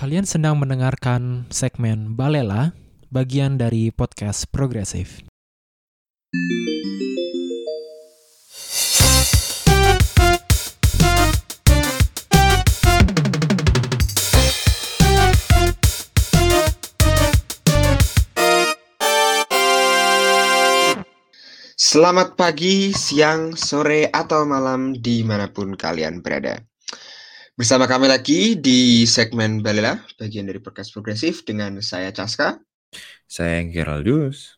Kalian sedang mendengarkan segmen Balela, bagian dari podcast Progresif. Selamat pagi, siang, sore, atau malam di mana pun kalian berada. Bersama kami lagi di segmen Balela, bagian dari podcast progresif dengan saya Caska. Saya Geraldus.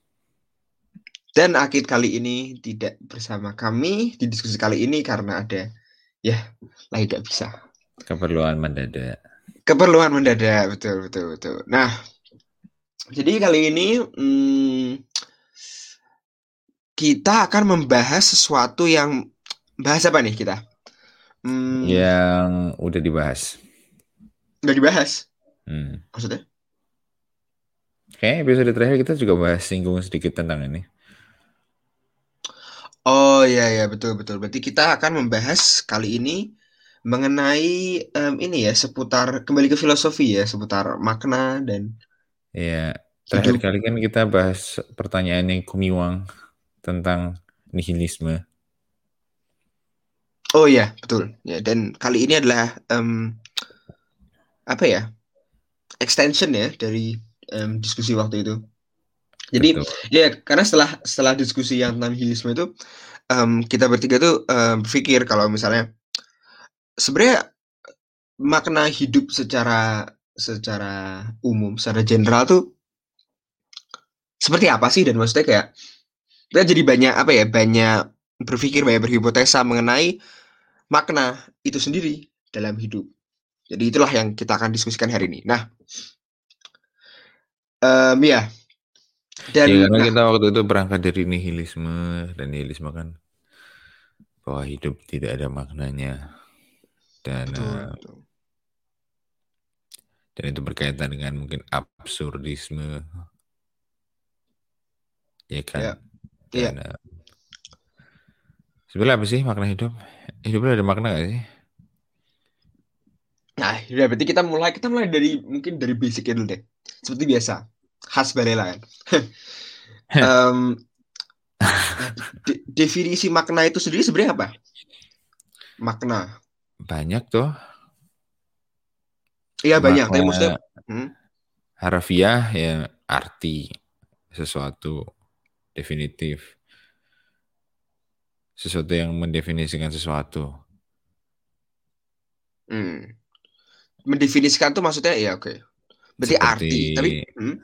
Dan Akid kali ini tidak bersama kami di diskusi kali ini karena ada, ya, lagi gak bisa. Keperluan mendadak. Keperluan mendadak, betul, betul, betul. Nah, jadi kali ini hmm, kita akan membahas sesuatu yang bahas apa nih kita? Hmm, yang udah dibahas. Udah dibahas? Hmm. Maksudnya? Kayak episode terakhir kita juga bahas singgung sedikit tentang ini. Oh iya iya betul betul. Berarti kita akan membahas kali ini mengenai um, ini ya seputar kembali ke filosofi ya seputar makna dan. Iya. Terakhir hidup. kali kan kita bahas pertanyaan yang kumiwang tentang nihilisme. Oh iya betul. Ya dan kali ini adalah um, apa ya extension ya dari um, diskusi waktu itu. Jadi Betul. ya karena setelah setelah diskusi yang tentang nihilisme itu um, kita bertiga tuh um, berpikir kalau misalnya sebenarnya makna hidup secara secara umum, secara general tuh seperti apa sih dan maksudnya kayak kita jadi banyak apa ya banyak berpikir banyak berhipotesa mengenai makna itu sendiri dalam hidup. Jadi itulah yang kita akan diskusikan hari ini. Nah, um, ya dan ya, karena nah, kita waktu itu berangkat dari nihilisme dan nihilisme kan bahwa hidup tidak ada maknanya dan betul, uh, betul. dan itu berkaitan dengan mungkin absurdisme ya kan ya. dan ya. Uh, sebenarnya apa sih makna hidup hidupnya ada makna gak sih nah ya berarti kita mulai kita mulai dari mungkin dari basic dulu deh seperti biasa khas Balela kan. um, de definisi makna itu sendiri sebenarnya apa? Makna. Banyak tuh. Iya banyak. Tapi maksudnya hmm? harfiah ya arti sesuatu definitif. Sesuatu yang mendefinisikan sesuatu. Hmm. Mendefinisikan tuh maksudnya ya oke. Okay. Berarti Seperti, arti. Tapi hmm?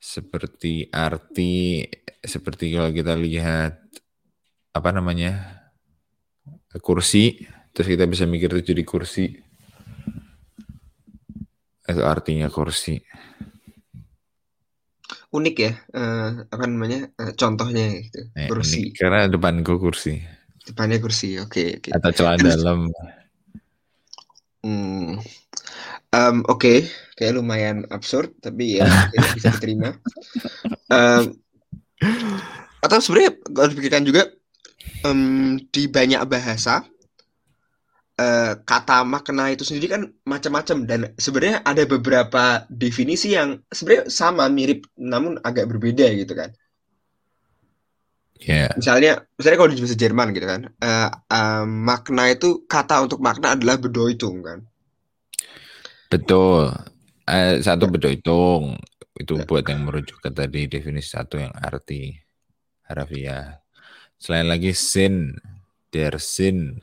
seperti arti seperti kalau kita lihat apa namanya kursi terus kita bisa mikir itu jadi kursi itu artinya kursi unik ya uh, apa namanya uh, contohnya gitu eh, kursi unik, karena depanku kursi depannya kursi oke okay, oke okay. atau celana dalam hmm Um, Oke, okay. kayak lumayan absurd, tapi ya bisa diterima. Um, atau sebenarnya kalau dipikirkan juga um, di banyak bahasa uh, kata makna itu sendiri kan macam-macam dan sebenarnya ada beberapa definisi yang sebenarnya sama mirip namun agak berbeda gitu kan. Yeah. Misalnya, misalnya kalau di bahasa Jerman gitu kan, uh, uh, makna itu kata untuk makna adalah bedeutung kan. Betul. Eh, satu bedeutung itu ya. buat yang merujuk ke tadi definisi satu yang arti harafiah. Selain lagi sin, der sin.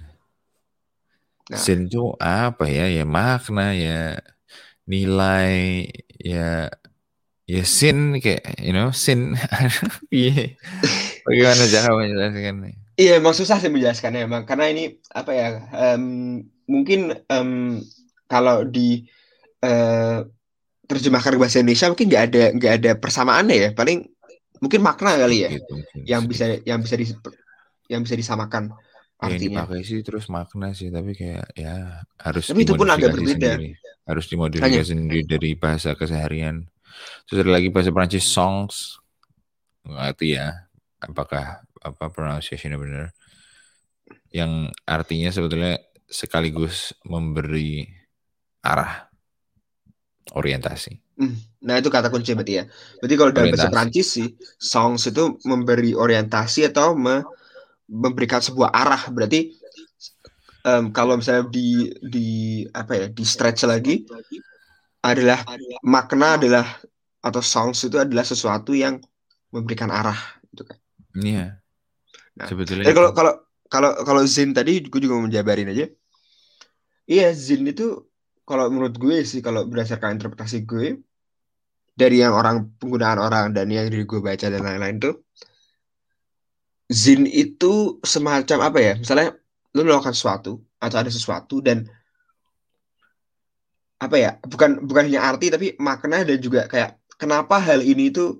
Nah. Sin itu apa ya? Ya makna ya nilai ya ya sin kayak you know sin. Iya. Bagaimana cara menjelaskan iya emang susah sih menjelaskannya emang karena ini apa ya um, mungkin um, kalau di uh, terjemahkan ke bahasa Indonesia mungkin nggak ada nggak ada persamaannya ya paling mungkin makna kali ya gitu, yang bisa yang bisa di, yang bisa disamakan artinya. Yang dipakai sih terus makna sih tapi kayak ya harus tapi itu pun agak berbeda sendiri. harus dimodifikasi Hanya. sendiri dari bahasa keseharian terus ada lagi bahasa Prancis songs ngerti ya apakah apa pronunciationnya benar yang artinya sebetulnya sekaligus memberi arah orientasi. Hmm, Nah itu kata kunci berarti ya. Berarti kalau dalam bahasa. Prancis sih, songs itu memberi orientasi atau me- memberikan sebuah arah. Berarti em, kalau misalnya di di apa ya di stretch lagi adalah makna adalah atau songs itu adalah sesuatu yang memberikan arah gitu kan. Iya. Nah, Sebetulnya Jadi kalau kalau kalau kalau Zin tadi gue juga mau menjabarin aja. Iya Zin itu kalau menurut gue sih kalau berdasarkan interpretasi gue dari yang orang penggunaan orang dan yang diri gue baca dan lain-lain tuh Zin itu semacam apa ya? Misalnya lu melakukan sesuatu atau ada sesuatu dan apa ya? Bukan bukan hanya arti tapi makna dan juga kayak kenapa hal ini tuh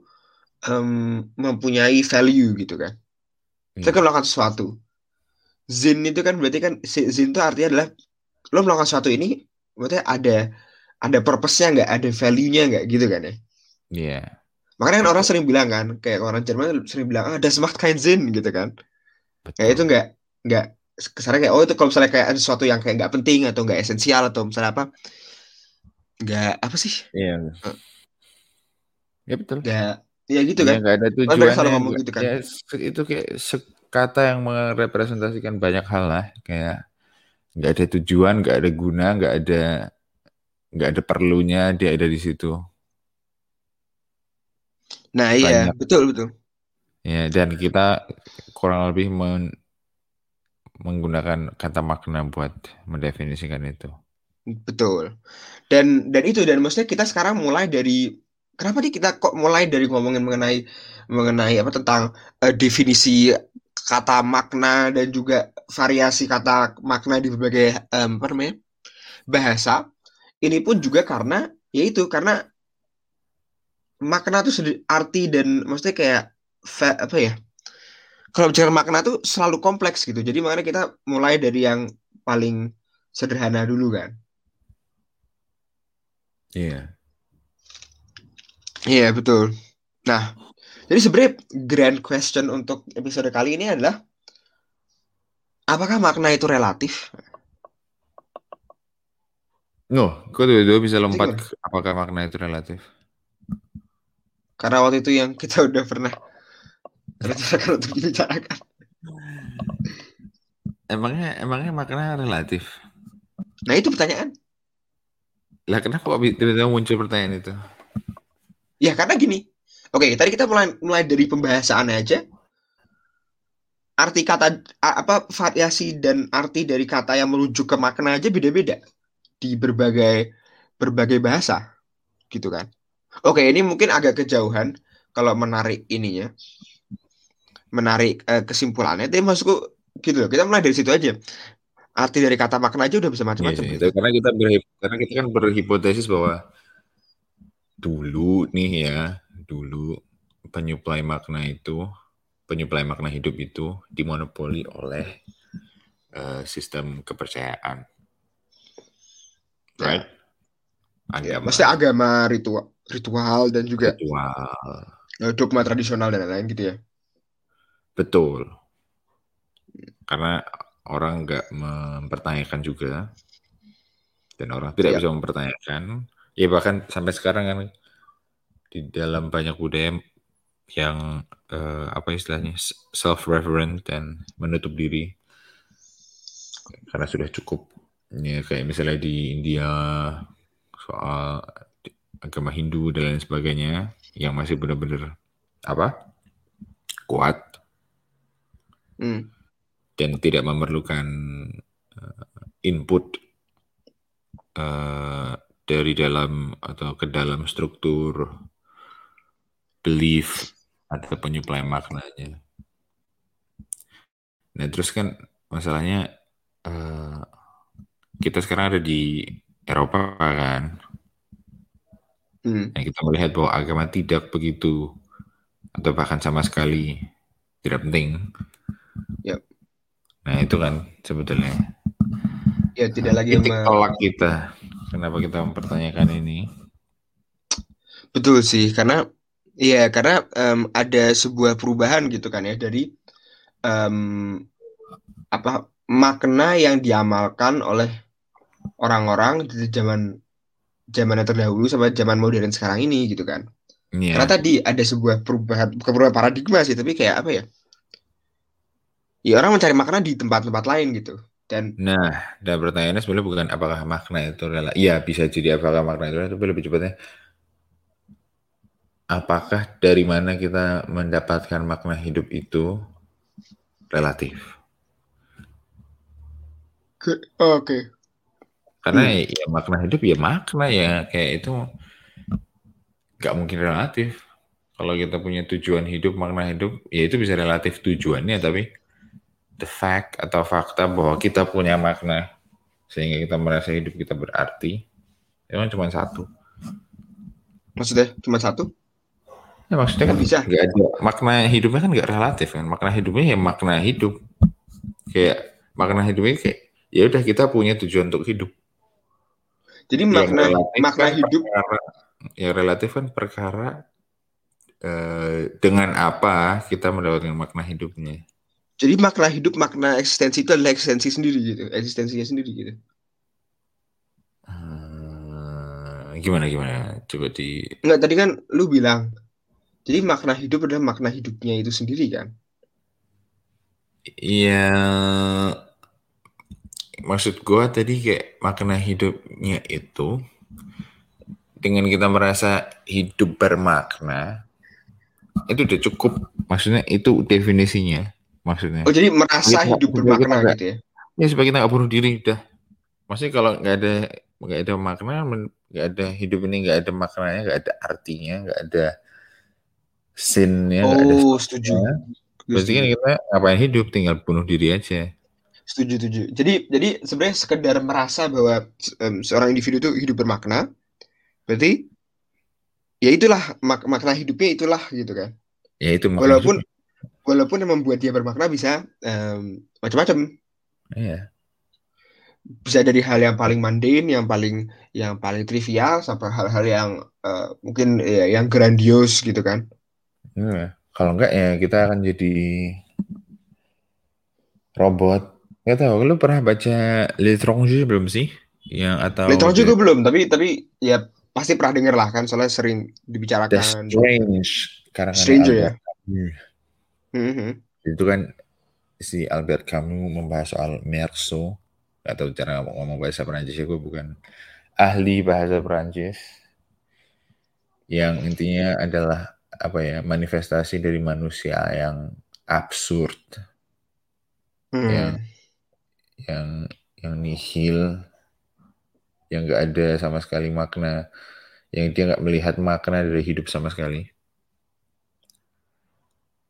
em, mempunyai value gitu kan. Kita kan Iya. melakukan sesuatu. Zin itu kan berarti kan zin itu artinya adalah lo melakukan sesuatu ini berarti ada ada purpose-nya nggak, ada value-nya nggak gitu kan ya. Iya. Makanya kan orang sering bilang kan, kayak orang Jerman sering bilang, ah, das macht kein Sinn gitu kan. Kayak itu Betul. nggak nggak kesannya kayak oh itu kalau misalnya kayak ada sesuatu yang kayak nggak penting atau nggak esensial atau misalnya apa nggak apa sih Iya. Eh. Ya betul. nggak ya gitu Iya, kan nggak ada mereka selalu tujuannya. ngomong gitu kan Ya, itu kayak kata yang merepresentasikan banyak hal lah. Kayak nggak ada tujuan, nggak ada guna, nggak ada nggak ada perlunya dia ada di situ. Nah iya Banyak. betul betul Ya, dan kita kurang lebih men- menggunakan kata makna buat mendefinisikan itu. betul dan dan itu dan maksudnya kita sekarang mulai dari kenapa nih kita kok mulai dari ngomongin mengenai mengenai apa tentang eh, definisi kata makna dan juga variasi kata makna di berbagai em, apa namanya bahasa ini pun juga karena yaitu karena makna tuh arti dan maksudnya kayak fa- apa ya? Kalau bicara makna tuh selalu kompleks gitu. Jadi makanya kita mulai dari yang paling sederhana dulu kan. Iya. iya betul. Nah jadi sebenarnya grand question untuk episode kali ini adalah apakah makna itu relatif? No, kok dua-dua bisa lompat apakah makna itu relatif? Karena waktu itu yang kita udah pernah rencanakan untuk dibicarakan Emangnya emangnya makna relatif? nah itu pertanyaan Lah kenapa kok tiba-tiba muncul pertanyaan itu? Ya karena gini. Oke, tadi kita mulai mulai dari pembahasan aja. Arti kata apa variasi dan arti dari kata yang merujuk ke makna aja beda-beda di berbagai berbagai bahasa, gitu kan? Oke, ini mungkin agak kejauhan kalau menarik ininya, menarik eh, kesimpulannya. Tapi maksudku gitu loh. Kita mulai dari situ aja. Arti dari kata makna aja udah bisa Iya macam-macam. gitu. itu karena kita berhip- karena kita kan berhipotesis bahwa dulu nih ya, dulu penyuplai makna itu, penyuplai makna hidup itu dimonopoli oleh eh, sistem kepercayaan. Right? Ya, Agama, maksudnya agama, ritual, ritual dan juga ritual. eh, dogma tradisional dan lain-lain gitu ya. Betul. Karena orang nggak mempertanyakan juga dan orang tidak Ya. bisa mempertanyakan. Ya bahkan sampai sekarang kan di dalam banyak budaya yang eh, apa istilahnya self reverent dan menutup diri karena sudah cukup ya kayak misalnya di India soal agama Hindu dan lain sebagainya yang masih benar-benar apa kuat Hmm. dan tidak memerlukan eh, input eh, dari dalam atau ke dalam struktur belief atau penyuplai maknanya. Nah terus kan masalahnya eh, kita sekarang ada di Eropa kan, Hmm. yang kita melihat bahwa agama tidak begitu atau bahkan sama sekali tidak penting. Yap. Nah itu kan sebetulnya Ya tidak lagi titik tolak kita. Kenapa kita mempertanyakan ini? betul sih karena ya karena em, ada sebuah perubahan gitu kan ya dari em, apa makna yang diamalkan oleh orang-orang di zaman zaman terdahulu sama zaman modern sekarang ini gitu kan. Iya. Karena tadi ada sebuah perubahan bukan perubahan paradigma sih, tapi kayak apa ya? Ya orang mencari makna di tempat-tempat lain gitu. Dan Nah, dan pertanyaannya sebenarnya bukan apakah makna itu rela. Iya, bisa jadi apakah makna itu tapi lebih cepatnya apakah dari mana kita mendapatkan makna hidup itu relatif. ke- oke. Karena Hmm. ya makna hidup ya makna ya kayak itu nggak mungkin relatif. Kalau kita punya tujuan hidup, makna hidup, ya itu bisa relatif tujuannya, tapi the fact atau fakta bahwa kita punya makna sehingga kita merasa hidup kita berarti, emang cuma satu. Maksudnya cuma satu? Ya maksudnya kan Bisa. nggak ada makna hidupnya kan nggak relatif kan. Makna hidupnya ya makna hidup. Kayak makna hidupnya kayak ya udah kita punya tujuan untuk hidup. Jadi Yang makna makna kan hidup perkara, ya relatif kan perkara eh, dengan apa kita mendapatkan makna hidupnya. Jadi makna hidup, makna eksistensi itu adalah eksistensi sendiri gitu, eksistensinya sendiri gitu. Eh, gimana gimana? Coba di Enggak, tadi kan lu bilang, jadi makna hidup adalah makna hidupnya itu sendiri kan? Iya maksud gua tadi kayak makna hidupnya itu dengan kita merasa hidup bermakna itu udah cukup. Maksudnya itu definisinya maksudnya. Oh, jadi merasa Iya, hidup bermakna gitu ya? ya supaya kita nggak bunuh diri udah. Maksudnya kalau nggak ada nggak ada makna nggak ada hidup ini nggak ada maknanya nggak ada artinya nggak ada sinnya nggak ada Oh, setuju. berarti kan kita ngapain hidup? Tinggal bunuh diri aja Setuju, setuju. Jadi, jadi sebenarnya sekedar merasa bahwa em, seorang individu itu hidup bermakna, berarti ya itulah mak- makna hidupnya itulah gitu kan. ya itu makna Walaupun hidup. walaupun yang membuat dia bermakna bisa em, macam-macam. Iya. Bisa dari hal yang paling mundane, yang paling yang paling trivial sampai hal-hal yang eh, mungkin ya, yang grandios gitu kan. Iya. Kalau enggak ya kita akan jadi robot. Gak tahu, lu pernah baca L'étranger belum sih? Yang atau Letron The- juga belum, tapi tapi ya pasti pernah denger lah kan, soalnya sering The dibicarakan. Strange karangan Stranger ya? Albert Camus. Mhm. Itu kan si Albert Camus membahas soal Merceau. Gak tahu cara ngomong, ngomong bahasa Perancis ya, gue bukan ahli bahasa Perancis. Yang intinya adalah apa ya manifestasi dari manusia yang absurd. Hmm. yang yang yang nihil yang nggak ada sama sekali makna yang dia nggak melihat makna dari hidup sama sekali.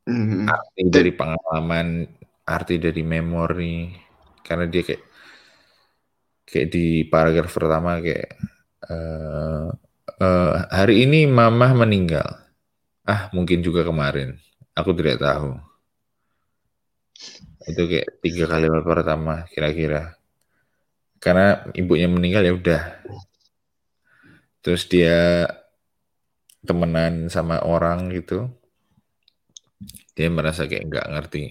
Mhm. arti dari pengalaman arti dari memori. Karena dia kayak kayak di paragraf pertama kayak eh, eh, hari ini mamah meninggal. Ah mungkin juga kemarin. Aku tidak tahu itu kayak tiga kalimat pertama kira-kira. Karena ibunya meninggal ya udah. Terus dia temenan sama orang gitu. Dia merasa kayak nggak ngerti.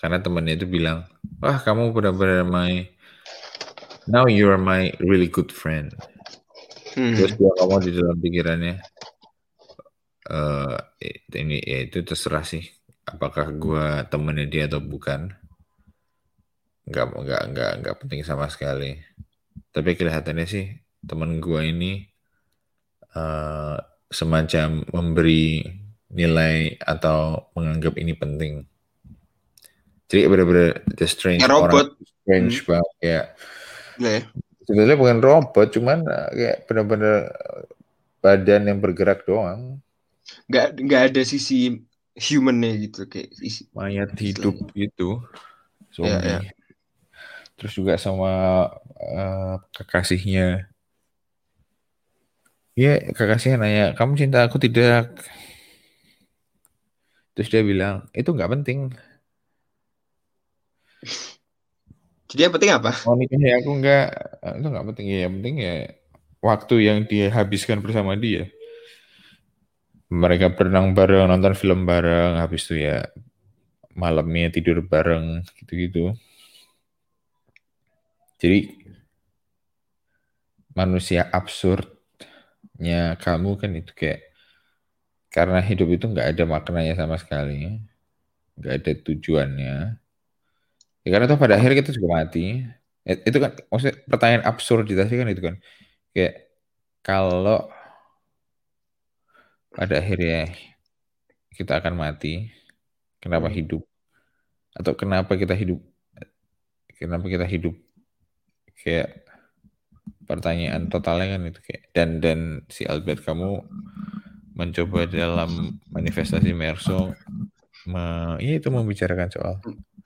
Karena temannya itu bilang wah kamu benar-benar my now you are my really good friend. Hmm. terus dia ngomong di dalam pikirannya eh ini ya itu terserah sih apakah gua temennya dia atau bukan? Nggak nggak nggak nggak penting sama sekali. Tapi kelihatannya sih teman gua ini eh semacam memberi nilai atau menganggap ini penting. Jadi benar-benar the strange robot. orang. Strange banget kayak Iya. ya. sebenarnya bukan robot cuman eh, kayak benar-benar eh, badan yang bergerak doang. Nggak nggak ada sisi humannya gitu kayak isi. mayat Istilahnya. hidup gitu zombie Iya, iya. terus juga sama eh, kekasihnya ya kekasihnya nanya kamu cinta aku tidak terus dia bilang itu nggak penting Jadi yang penting apa? ya aku nggak itu nggak penting ya yang penting ya waktu yang dia habiskan bersama dia mereka berenang bareng nonton film bareng habis itu ya malamnya tidur bareng gitu-gitu jadi manusia absurdnya kamu kan itu kayak karena hidup itu nggak ada maknanya sama sekali, nggak ada tujuannya. Ya, karena tuh pada akhirnya kita juga mati. Itu kan maksudnya pertanyaan absurditas kan itu kan kayak kalau pada akhirnya kita akan mati, kenapa Hmm. hidup? Atau kenapa kita hidup? Kenapa kita hidup? Kayak pertanyaan totalnya kan itu kayak dan dan si Albert kamu mencoba dalam manifestasi Merso me, ya itu membicarakan soal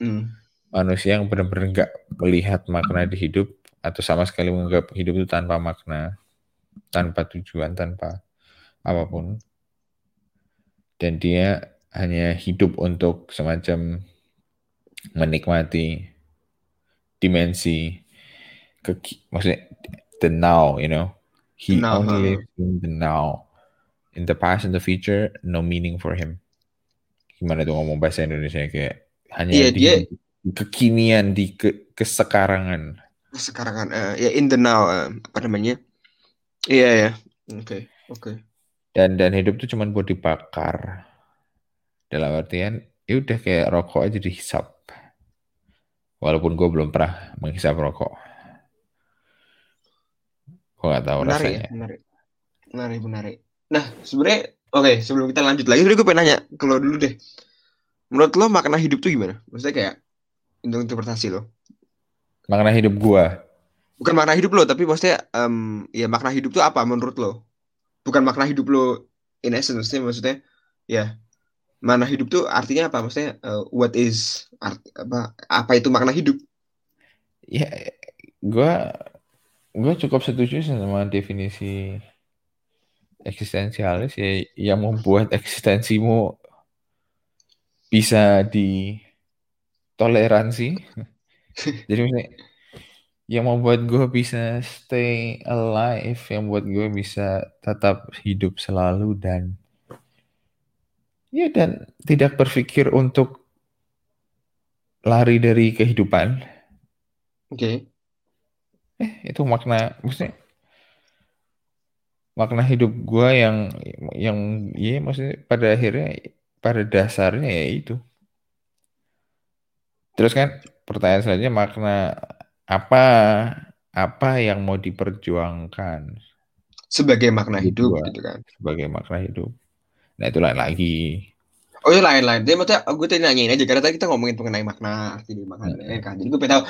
Hmm. manusia yang benar-benar nggak melihat makna di hidup atau sama sekali menganggap hidup itu tanpa makna, tanpa tujuan, tanpa apa pun. Dan dia hanya hidup untuk semacam menikmati dimensi ke maksudnya the now, you know. He Now, only lives in the now. In the past and the future, no meaning for him. Gimana tuh ngomong bahasa Indonesia kayak hanya Iya, di dia- kekinian, di ke, kesekarangan. sekarang kan eh, ya in the now eh, apa namanya iya ya oke oke Dan dan hidup tuh cuman buat dibakar. Dalam artian, ya udah kayak rokok aja dihisap. Walaupun gue belum pernah menghisap rokok. Gue gak tahu menarik ya rasanya. menarik menarik menarik nah sebenarnya oke sebelum kita lanjut lagi gue pengen nanya ke lo dulu deh menurut lo makna hidup tuh gimana maksudnya kayak untuk interpretasi lo Makna hidup gue. bukan makna hidup lo tapi maksudnya em, ya makna hidup tuh apa menurut lo bukan makna hidup lo in essence maksudnya maksudnya ya makna hidup tuh artinya apa maksudnya eh, what is art, apa apa itu makna hidup Ya, gue gue cukup setuju sama definisi eksistensialis ya yang membuat eksistensimu bisa ditoleransi. Jadi misalnya yang membuat gue bisa stay alive, yang membuat gue bisa tetap hidup selalu dan ya dan tidak berpikir untuk lari dari kehidupan. oke Eh, itu makna maksudnya makna hidup gua yang yang iya maksudnya pada akhirnya pada dasarnya ya itu. Terus kan pertanyaan selanjutnya makna apa apa yang mau diperjuangkan sebagai makna Hidup gua. gitu kan sebagai makna hidup. Nah, itu lain lagi. Oh iya lain-lain. Dia maksudnya gue tadi nanyain aja karena tadi kita ngomongin mengenai makna arti dari makna Hmm. kan. Jadi gue pengen tahu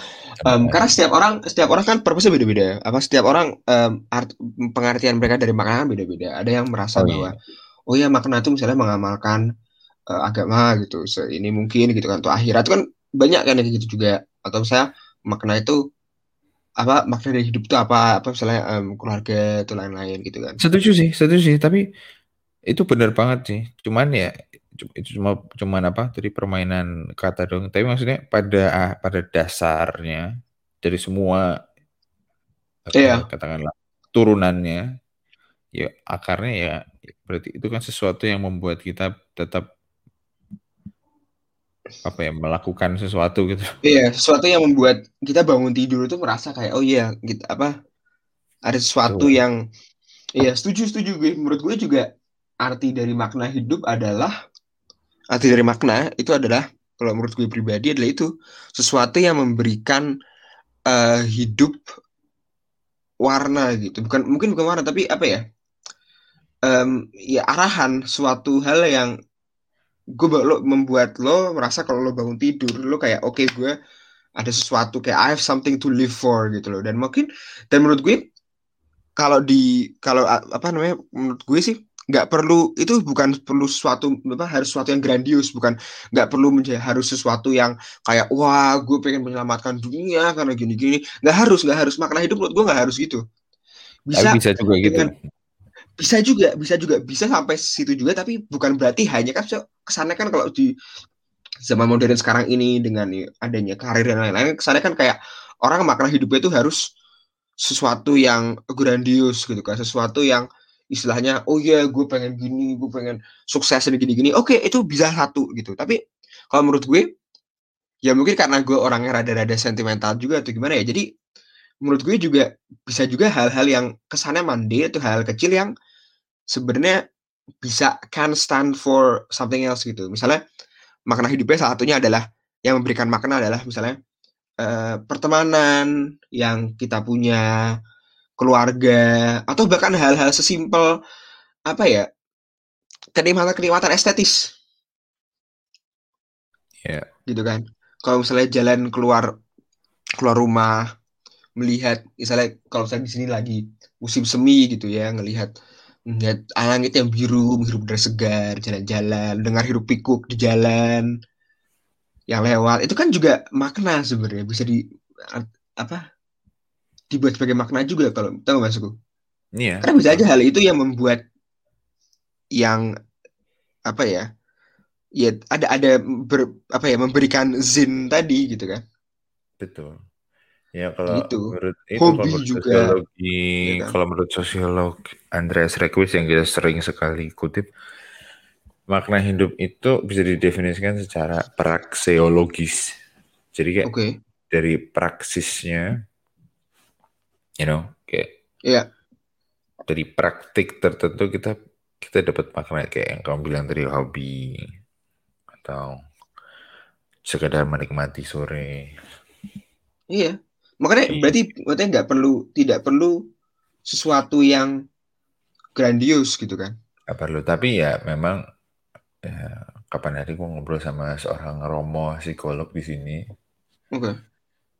em, karena setiap orang setiap orang kan purpose beda-beda. Apa setiap orang em, art, pengertian mereka dari makna kan beda-beda. Ada yang merasa Oh, iya. bahwa oh ya makna itu misalnya mengamalkan eh, agama gitu. Se ini mungkin gitu kan. Atau akhirat itu kan banyak kan yang gitu juga. Atau misalnya makna itu apa makna dari hidup itu apa apa misalnya em, keluarga itu lain-lain gitu kan. Setuju sih, setuju sih, tapi itu benar banget sih. Cuman ya itu cuma cuman apa dari permainan kata dong. Tapi maksudnya pada ah, pada dasarnya dari semua Iya. katakanlah turunannya ya akarnya ya berarti itu kan sesuatu yang membuat kita tetap apa ya melakukan sesuatu gitu. Iya, sesuatu yang membuat kita bangun tidur itu merasa kayak oh iya gitu apa ada sesuatu Betul. yang iya setuju setuju gue menurut gue juga arti dari makna hidup adalah arti dari makna itu adalah kalau menurut gue pribadi adalah itu sesuatu yang memberikan eh, hidup warna gitu bukan mungkin bukan warna tapi apa ya Em, ya arahan suatu hal yang gue lo membuat lo merasa kalau lo bangun tidur lo kayak oke gue ada sesuatu kayak I have something to live for gitu loh. Dan mungkin dan menurut gue kalau di kalau apa namanya menurut gue sih nggak perlu itu bukan perlu sesuatu apa harus sesuatu yang grandius bukan. Nggak perlu menjadi harus sesuatu yang kayak wah gue pengen menyelamatkan dunia karena gini-gini. Nggak harus nggak harus. Makna hidup menurut gue nggak harus gitu. Bisa Tapi bisa juga gitu. Bisa juga bisa juga. Bisa sampai situ juga tapi bukan berarti hanya kan kesannya kan kalau di zaman modern sekarang ini dengan adanya karir dan lain-lain kesannya kan kayak orang makna hidupnya itu harus sesuatu yang grandius gitu kan. Sesuatu yang istilahnya oh iya gue pengen gini gue pengen sukses dan gini-gini oke itu bisa satu gitu. Tapi kalau menurut gue ya mungkin karena gue orangnya rada-rada sentimental juga atau gimana ya jadi menurut gue juga bisa juga hal-hal yang kesannya mandi itu hal kecil yang sebenarnya bisa can stand for something else gitu. Misalnya makna hidupnya salah satunya adalah yang memberikan makna adalah misalnya uh, pertemanan yang kita punya, keluarga, atau bahkan hal-hal sesimpel apa ya kenikmatan-kenikmatan estetis. Ya. Gitu kan. Kalau misalnya jalan keluar keluar rumah melihat misalnya kalau saya di sini lagi musim semi gitu ya ngelihat ngelihat langit yang biru menghirup udara segar jalan-jalan dengar hirup pikuk di jalan yang lewat itu kan juga makna sebenarnya bisa di apa dibuat sebagai makna juga kalau tahu maksudku Iya. karena bisa aja hal itu yang membuat yang apa ya ya ada ada ber, apa ya memberikan zin tadi gitu kan Betul. Ya kalau Gitu. menurut itu Hobi kalau menurut juga, sosiologi, ya kan? kalau menurut sosiolog Andreas Requis yang kita sering sekali kutip, makna hidup itu bisa didefinisikan secara prakseologis. Jadi kayak oke dari praksisnya, you know, kayak Iya. dari praktik tertentu kita kita dapat makna kayak yang kamu bilang tadi hobi atau sekedar menikmati sore. Iya. Makanya Iya. berarti berarti nggak perlu tidak perlu sesuatu yang grandios gitu kan. Gak perlu, tapi ya memang ya, kapan hari gue ngobrol sama seorang romo psikolog di sini, Oke.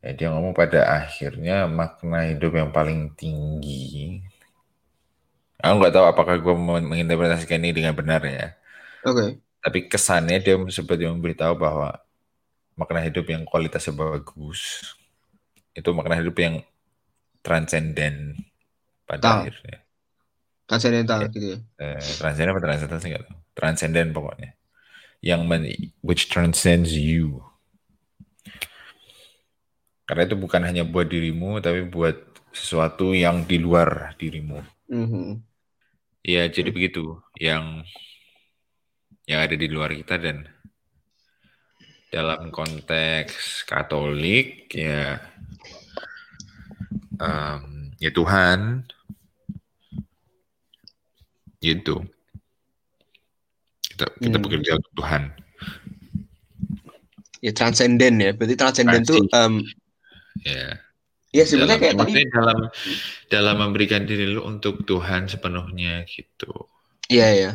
ya dia ngomong pada akhirnya makna hidup yang paling tinggi. Aku nggak tahu apakah gue menginterpretasikan ini dengan benar ya, Oke. tapi kesannya dia seperti memberitahu bahwa makna hidup yang kualitasnya bagus itu makna hidup yang transenden pada Tahu. akhirnya. Transcendental Ya. gitu ya. Eh, transenden apa transenden sih nggak tahu. Transenden pokoknya. Yang men which transcends you. Karena itu bukan hanya buat dirimu, tapi buat sesuatu yang di luar dirimu. Mhm. Ya, jadi begitu. Yang yang ada di luar kita dan dalam konteks Katolik ya em, ya Tuhan gitu. Kita kita Hmm. bekerja untuk Tuhan. Ya transenden ya. Berarti transenden tuh Transi. em, Ya. ya sebenarnya kayak tadi dalam dalam memberikan diri lu untuk Tuhan sepenuhnya gitu. Iya ya.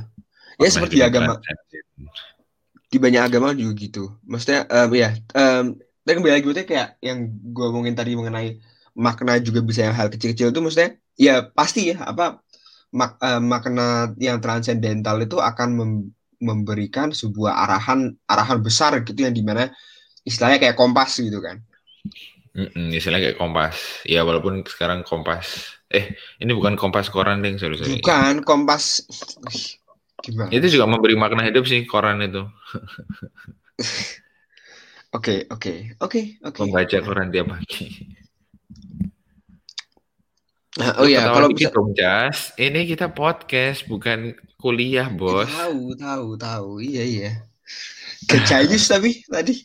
Ya Makna seperti agama transenden. di banyak agama juga gitu. Maksudnya em, ya em, dan kembali lagi berarti kayak yang gue omongin tadi mengenai makna juga bisa yang hal kecil-kecil itu maksudnya ya pasti ya apa mak- eh, makna yang transendental itu akan mem- memberikan sebuah arahan arahan besar gitu yang di mana istilahnya kayak kompas gitu kan. Mm-mm, istilahnya kayak kompas. Ya walaupun sekarang kompas. Eh ini bukan kompas koran deng, sorry sorry. Bukan kompas gimana? Itu juga memberi makna hidup sih koran itu. Oke oke oke oke. Membaca koran tiap pagi. Nah, oh ya ketawa kalau bisa dong, Jas. Ini kita podcast bukan kuliah, bos. tahu tahu tahu iya iya. Kejayus tapi tadi.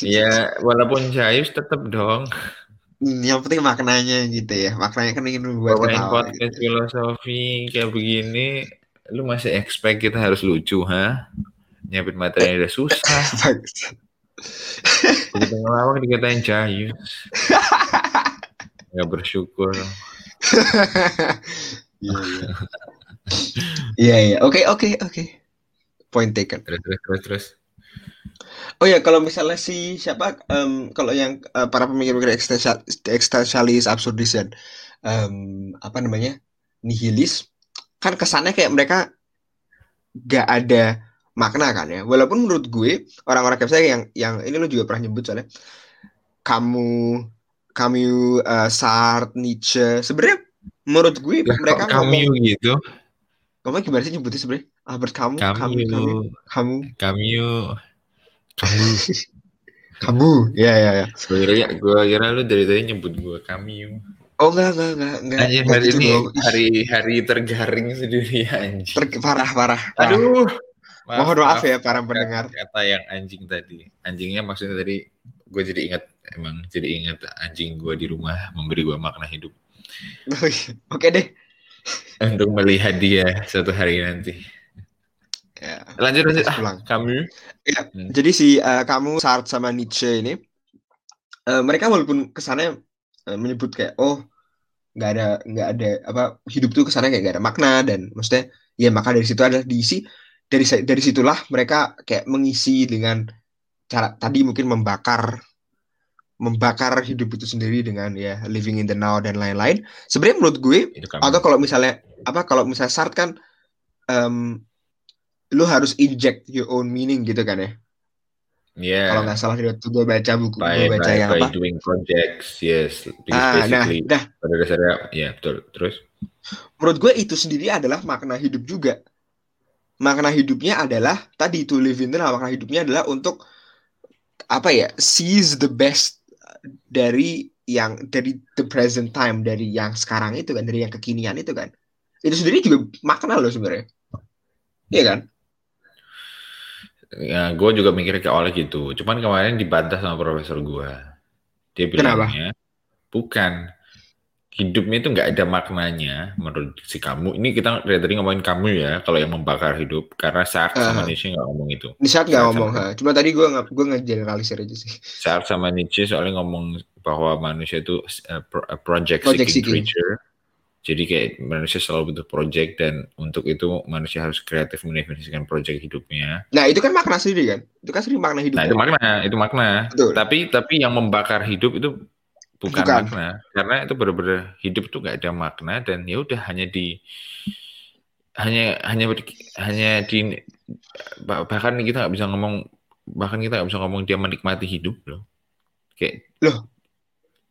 Ya, walaupun jayus tetap dong. Yang penting maknanya gitu ya. Maknanya kan ingin membuat Bawain ketawa. podcast filosofi kayak begini, lu masih expect kita harus lucu, ha? Nyiapin materi yang udah susah. Bagus. Begitu ngelawak dikatain jayus. Gak bersyukur. Iya iya. Iya iya. Oke oke oke. Point taken. Terus, terus, terus, terus. Oh ya kalau misalnya si siapa em, kalau yang eh, para pemikir-pemikir eksistensial- eksistensialis absurdis dan em, apa namanya nihilis kan kesannya kayak mereka gak ada makna kan ya walaupun menurut gue orang-orang kayak saya yang yang ini lu juga pernah nyebut soalnya kamu kamu eh, Sartre Nietzsche sebenarnya menurut gue Lah, mereka kok ngomong Camus gitu? ngomong gimana sih nyebutnya sebenarnya Albert Camus kamu kamu Camus. kamu Camus. Camus. kamu ya ya ya kira, gue kira lu dari tadi nyebut gue Camus. Oh enggak enggak enggak enggak. Anjir enggak hari gitu ini dong. hari hari tergaring sedunia anjing. Ter- parah parah. parah. Aduh. Mohon maaf ya para pendengar. Kata yang anjing tadi. Anjingnya maksudnya tadi gue jadi ingat emang jadi ingat anjing gue di rumah memberi gue makna hidup Oke deh. untuk melihat dia suatu hari nanti. Ya. Lanjut lanjut. Ah, pulang. kamu? Ya, Hmm. Jadi si eh, kamu Sartre sama Nietzsche ini, eh, mereka walaupun kesannya eh, menyebut kayak oh nggak ada nggak ada apa hidup tuh kesannya kayak nggak ada makna dan maksudnya ya maka dari situ adalah diisi dari dari situlah mereka kayak mengisi dengan cara tadi mungkin membakar membakar hidup itu sendiri dengan ya living in the now dan lain-lain. Sebenarnya menurut gue Itu kamu. atau kalau misalnya apa kalau misalnya Sartre kan em, lu harus inject your own meaning gitu kan ya. Yeah. Kalau nggak salah waktu gue baca buku by, gue baca by, yang by apa? doing projects, yes. Ah, nah, nah, pada dasarnya, ya betul. Terus? menurut gue itu sendiri adalah makna hidup juga. Makna hidupnya adalah tadi itu live in the now. Makna hidupnya adalah untuk apa ya? Seize the best dari yang dari the present time dari yang sekarang itu kan dari yang kekinian itu kan. Itu sendiri juga makna loh sebenarnya. Iya kan? Ya, gue juga mikir kayak oleh gitu. Cuman kemarin dibantah sama profesor gue. Dia Kenapa? bilangnya, bukan. Hidupnya itu nggak ada maknanya menurut si kamu. Ini kita dari tadi ngomongin kamu ya, kalau yang membakar hidup. Karena Sartre sama Ah. Nietzsche nggak ngomong itu. Di saat nggak Saat ngomong, sama- ha. cuma tadi gue nggak gue ngegeneralisir aja sih. Sartre sama Nietzsche soalnya ngomong bahwa manusia itu a pro- a project, Project seeking, seeking. creature. Jadi kayak manusia selalu butuh project dan untuk itu manusia harus kreatif mendefinisikan project hidupnya. Nah itu kan makna sendiri kan? Itu kan sendiri makna hidup. Nah itu makna, itu makna. Betul. Tapi tapi yang membakar hidup itu bukan, Bukan. makna, karena itu benar-benar hidup itu nggak ada makna dan ya udah hanya di hanya hanya hanya di bah- bahkan kita nggak bisa ngomong bahkan kita nggak bisa ngomong dia menikmati hidup loh. Kayak Loh?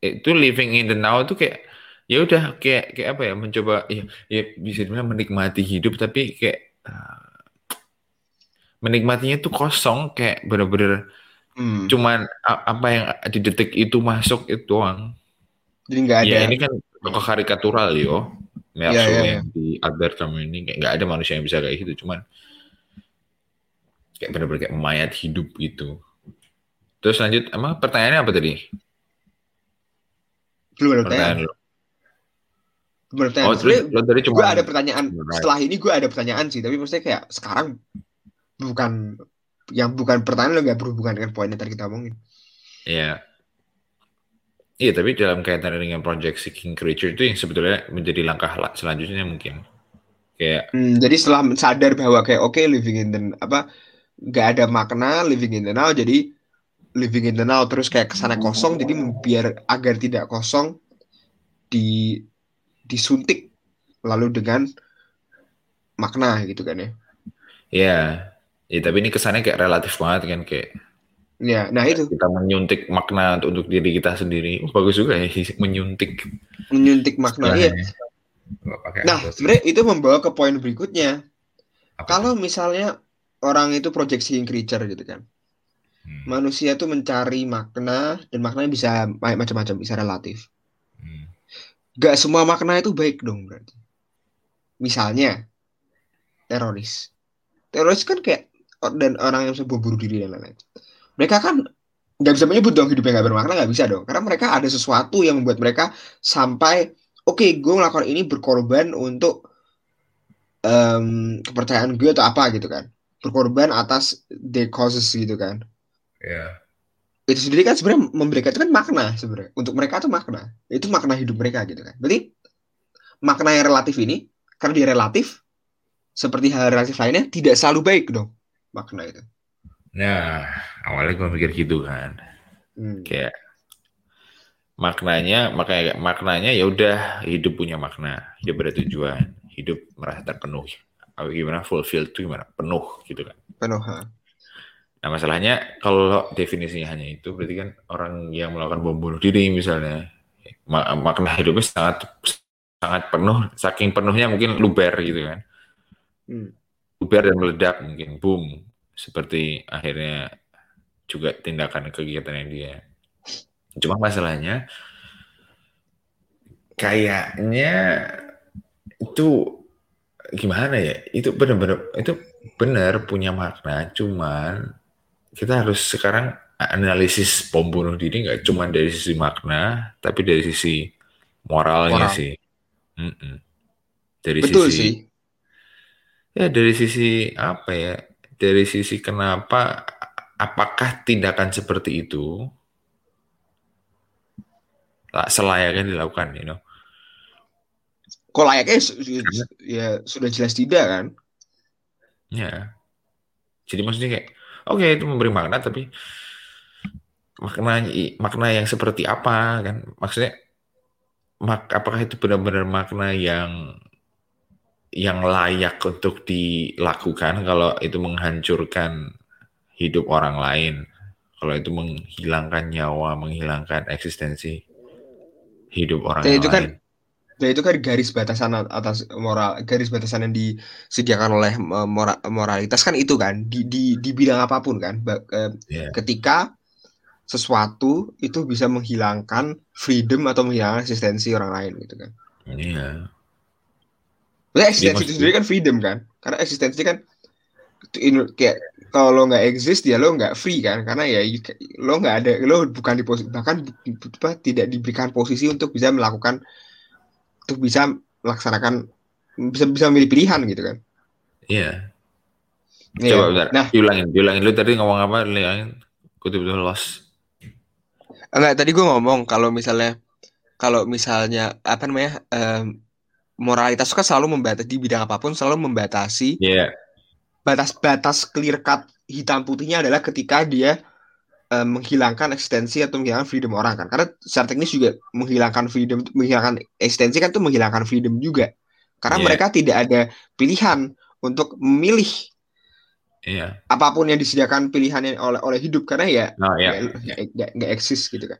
itu living in the now itu kayak ya udah kayak kayak apa ya mencoba ya, ya bisa dibilang menikmati hidup tapi kayak uh, menikmatinya tuh kosong kayak bener-bener Hmm. cuman apa yang di detik itu masuk itu doang. Jadi nggak ada. Ya ini kan tokoh karikatural yo. Iya, iya, yang di Albert Camus ini kayak nggak ada manusia yang bisa kayak gitu, cuman kayak bener-bener kayak mayat hidup gitu. Terus lanjut, emang pertanyaannya apa tadi? Belum ada Pertanyaan lo. Belum ada pertanyaan. Oh, terus lo tadi cuma gue ada pertanyaan setelah ini gue ada pertanyaan sih tapi maksudnya kayak sekarang bukan yang bukan pertanyaan lo nggak berhubungan dengan poin yang tadi kita omongin Iya. Iya, tapi dalam kaitan dengan project seeking creature itu yang sebetulnya menjadi langkah la- selanjutnya mungkin. Kayak Hmm, jadi setelah sadar bahwa kayak oke living in the apa nggak ada makna living in the now jadi living in the now terus kayak ke sana kosong jadi biar agar tidak kosong di disuntik lalu dengan makna gitu kan ya ya, ya tapi ini kesannya kayak relatif banget kan kayak ya nah itu. Kita menyuntik makna untuk, untuk diri kita sendiri. Oh, bagus juga ya menyuntik. menyuntik makna iya. Pakai nah sebenarnya itu membawa ke poin berikutnya. Apa kalau misalnya orang itu project seeing creature gitu kan? Hmm, manusia tuh mencari makna dan maknanya bisa ma- macam-macam bisa relatif. Hmm. gak semua makna itu baik dong berarti. Misalnya teroris. Teroris kan kayak dan orang yang bom bunuh diri dan lain-lain. Mereka kan nggak bisa menyebut dong hidupnya nggak bermakna nggak bisa dong. Karena mereka ada sesuatu yang membuat mereka sampai oke gue melakukan ini berkorban untuk em, kepercayaan gue atau apa gitu kan. Berkorban atas the causes gitu kan. Ya. itu sendiri kan sebenarnya memberikan itu kan makna sebenarnya. Untuk mereka itu makna. Itu makna hidup mereka gitu kan. Berarti makna yang relatif ini karena dia relatif seperti hal relatif lainnya tidak selalu baik dong makna itu Nah, awalnya gue mikir gitu kan. Hmm. kayak maknanya makanya maknanya ya udah hidup punya makna hidup ada tujuan hidup merasa terpenuhi Apa gimana fulfilled itu gimana penuh gitu kan penuh ha. nah masalahnya kalau definisinya hanya itu berarti kan orang yang melakukan bom bunuh diri misalnya ma- makna hidupnya sangat sangat penuh saking penuhnya mungkin luber gitu kan Hmm. Luber dan meledak mungkin boom seperti akhirnya juga tindakan kegiatannya dia cuma masalahnya kayaknya itu gimana ya itu benar-benar itu benar punya makna cuman kita harus sekarang analisis bom bunuh diri nggak cuma dari sisi makna, tapi dari sisi moralnya Moral. sih. Mm-mm. Dari Betul sisi sih. Ya dari sisi apa ya? Dari sisi kenapa apakah tindakan seperti itu selayaknya dilakukan, you know? Kok layaknya ya sudah jelas tidak kan? Ya. Jadi maksudnya kayak oke itu memberi makna tapi makna makna yang seperti apa kan? Maksudnya mak, apakah itu benar-benar makna yang yang layak untuk dilakukan kalau itu menghancurkan hidup orang lain, kalau itu menghilangkan nyawa, menghilangkan eksistensi hidup orang Dan itu kan lain. dan itu kan garis batasan atas moral garis batasan yang disediakan oleh eh, mora- moralitas kan itu kan di di di bidang apa pun kan Ba- eh, Iya. ketika sesuatu itu bisa menghilangkan freedom atau menghilangkan eksistensi orang lain gitu kan. Iya. Maksudnya eksistensi itu sendiri kan freedom kan. Karena eksistensi kan in- kayak kalau lo nggak exist ya lo nggak free kan karena ya lo nggak ada lo bukan di posisi bahkan apa, tidak diberikan posisi untuk bisa melakukan untuk bisa melaksanakan bisa bisa memilih pilihan gitu kan. Iya. Iya. Coba bentar, Nah, diulangin, diulangin lu tadi ngomong apa? Diulangin. Tiba-tiba lost. enggak tadi gue ngomong kalau misalnya kalau misalnya apa namanya em, moralitas kan selalu membatasi di bidang apa pun selalu membatasi Iya. batas-batas clear cut hitam putihnya adalah ketika dia eh, menghilangkan eksistensi atau menghilangkan freedom orang kan karena secara teknis juga menghilangkan freedom menghilangkan eksistensi kan itu menghilangkan freedom juga karena Iya. mereka tidak ada pilihan untuk memilih Iya. apa pun yang disediakan pilihannya oleh oleh hidup karena ya Nah, ya. ya, nggak nggak- nggak eksis gitu kan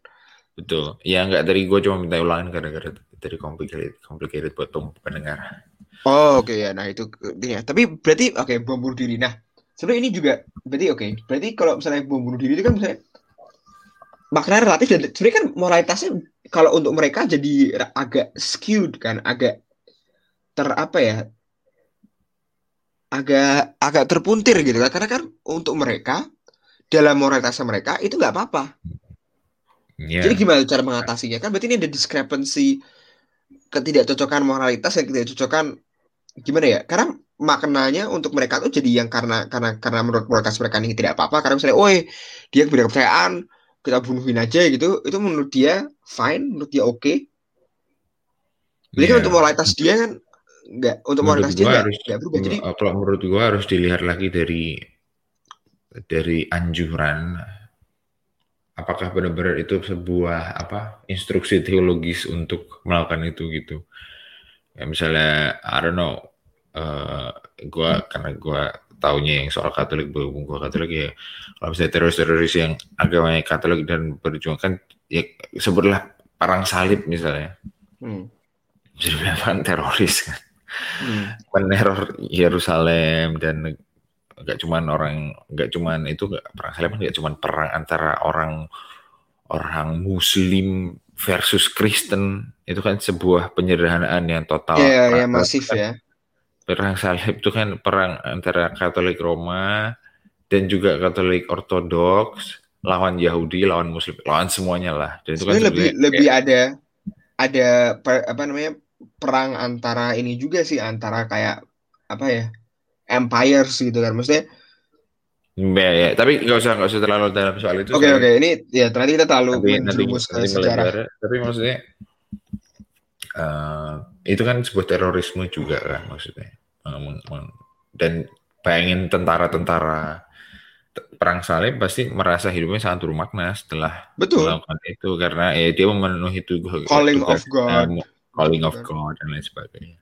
Betul. Ya enggak dari gue cuma minta ulangin gara-gara dari complicated, complicated buat pendengar. oh oke ya. Nah itu ya. Tapi berarti oke bom bunuh diri. Nah sebenarnya ini juga berarti oke berarti kalau misalnya bom bunuh diri itu kan misalnya makna relatif dan sebenarnya kan moralitasnya kalau untuk mereka jadi agak skewed kan agak ter apa ya agak agak terpuntir gitu kan. Karena kan untuk mereka dalam moralitasnya mereka itu nggak apa-apa Iya. jadi gimana cara mengatasinya? Kan berarti ini ada discrepancy ketidakcocokan moralitas dan ketidakcocokan gimana ya? Karena maknanya untuk mereka tuh jadi yang karena karena karena menurut moralitas mereka ini tidak apa-apa. Karena misalnya, oh dia beda kepercayaan kita bunuhin aja gitu. Itu menurut dia fine menurut dia oke. Jadi kan Iya. untuk moralitas dia kan nggak untuk Menurut moralitas dia gua nggak harus- nggak berubah. Jadi kalau menurut gue harus dilihat lagi dari dari anjuran apakah benar-benar itu sebuah apa instruksi teologis untuk melakukan itu gitu? Ya misalnya I don't know eh gua karena gua taunya yang soal Katolik berhubung gua Katolik ya kalau misalnya teroris-teroris yang agamanya Katolik dan berjuangkan ya sebutlah perang salib misalnya. Hmm, teroris kan. Hmm, meneror Yerusalem dan nggak cuman orang nggak cuman itu nggak perang salib kan nggak cuman perang antara orang orang Muslim versus Kristen. Itu kan sebuah penyederhanaan yang total. Ya ya Perang- masif ya. Perang salib itu kan perang antara Katolik Roma dan juga Katolik Ortodoks lawan Yahudi lawan Muslim lawan semuanya lah. Dan itu kan lebih sebenarnya lebih ada ada per- apa namanya perang antara ini juga sih antara kayak apa ya empires gitu kan. Maksudnya Ya, ya. tapi nggak usah nggak usah terlalu dalam soal itu oke soalnya- oke. Ini ya ternyata kita terlalu nanti ke nanti sejarah. melebar. Tapi maksudnya eh, itu kan sebuah terorisme juga kan maksudnya. Eh, dan bayangin tentara-tentara perang salib pasti merasa hidupnya sangat bermakna setelah betul. melakukan itu. Karena ya dia memenuhi tugas Calling of tugas, God. eh, calling of God dan lain sebagainya.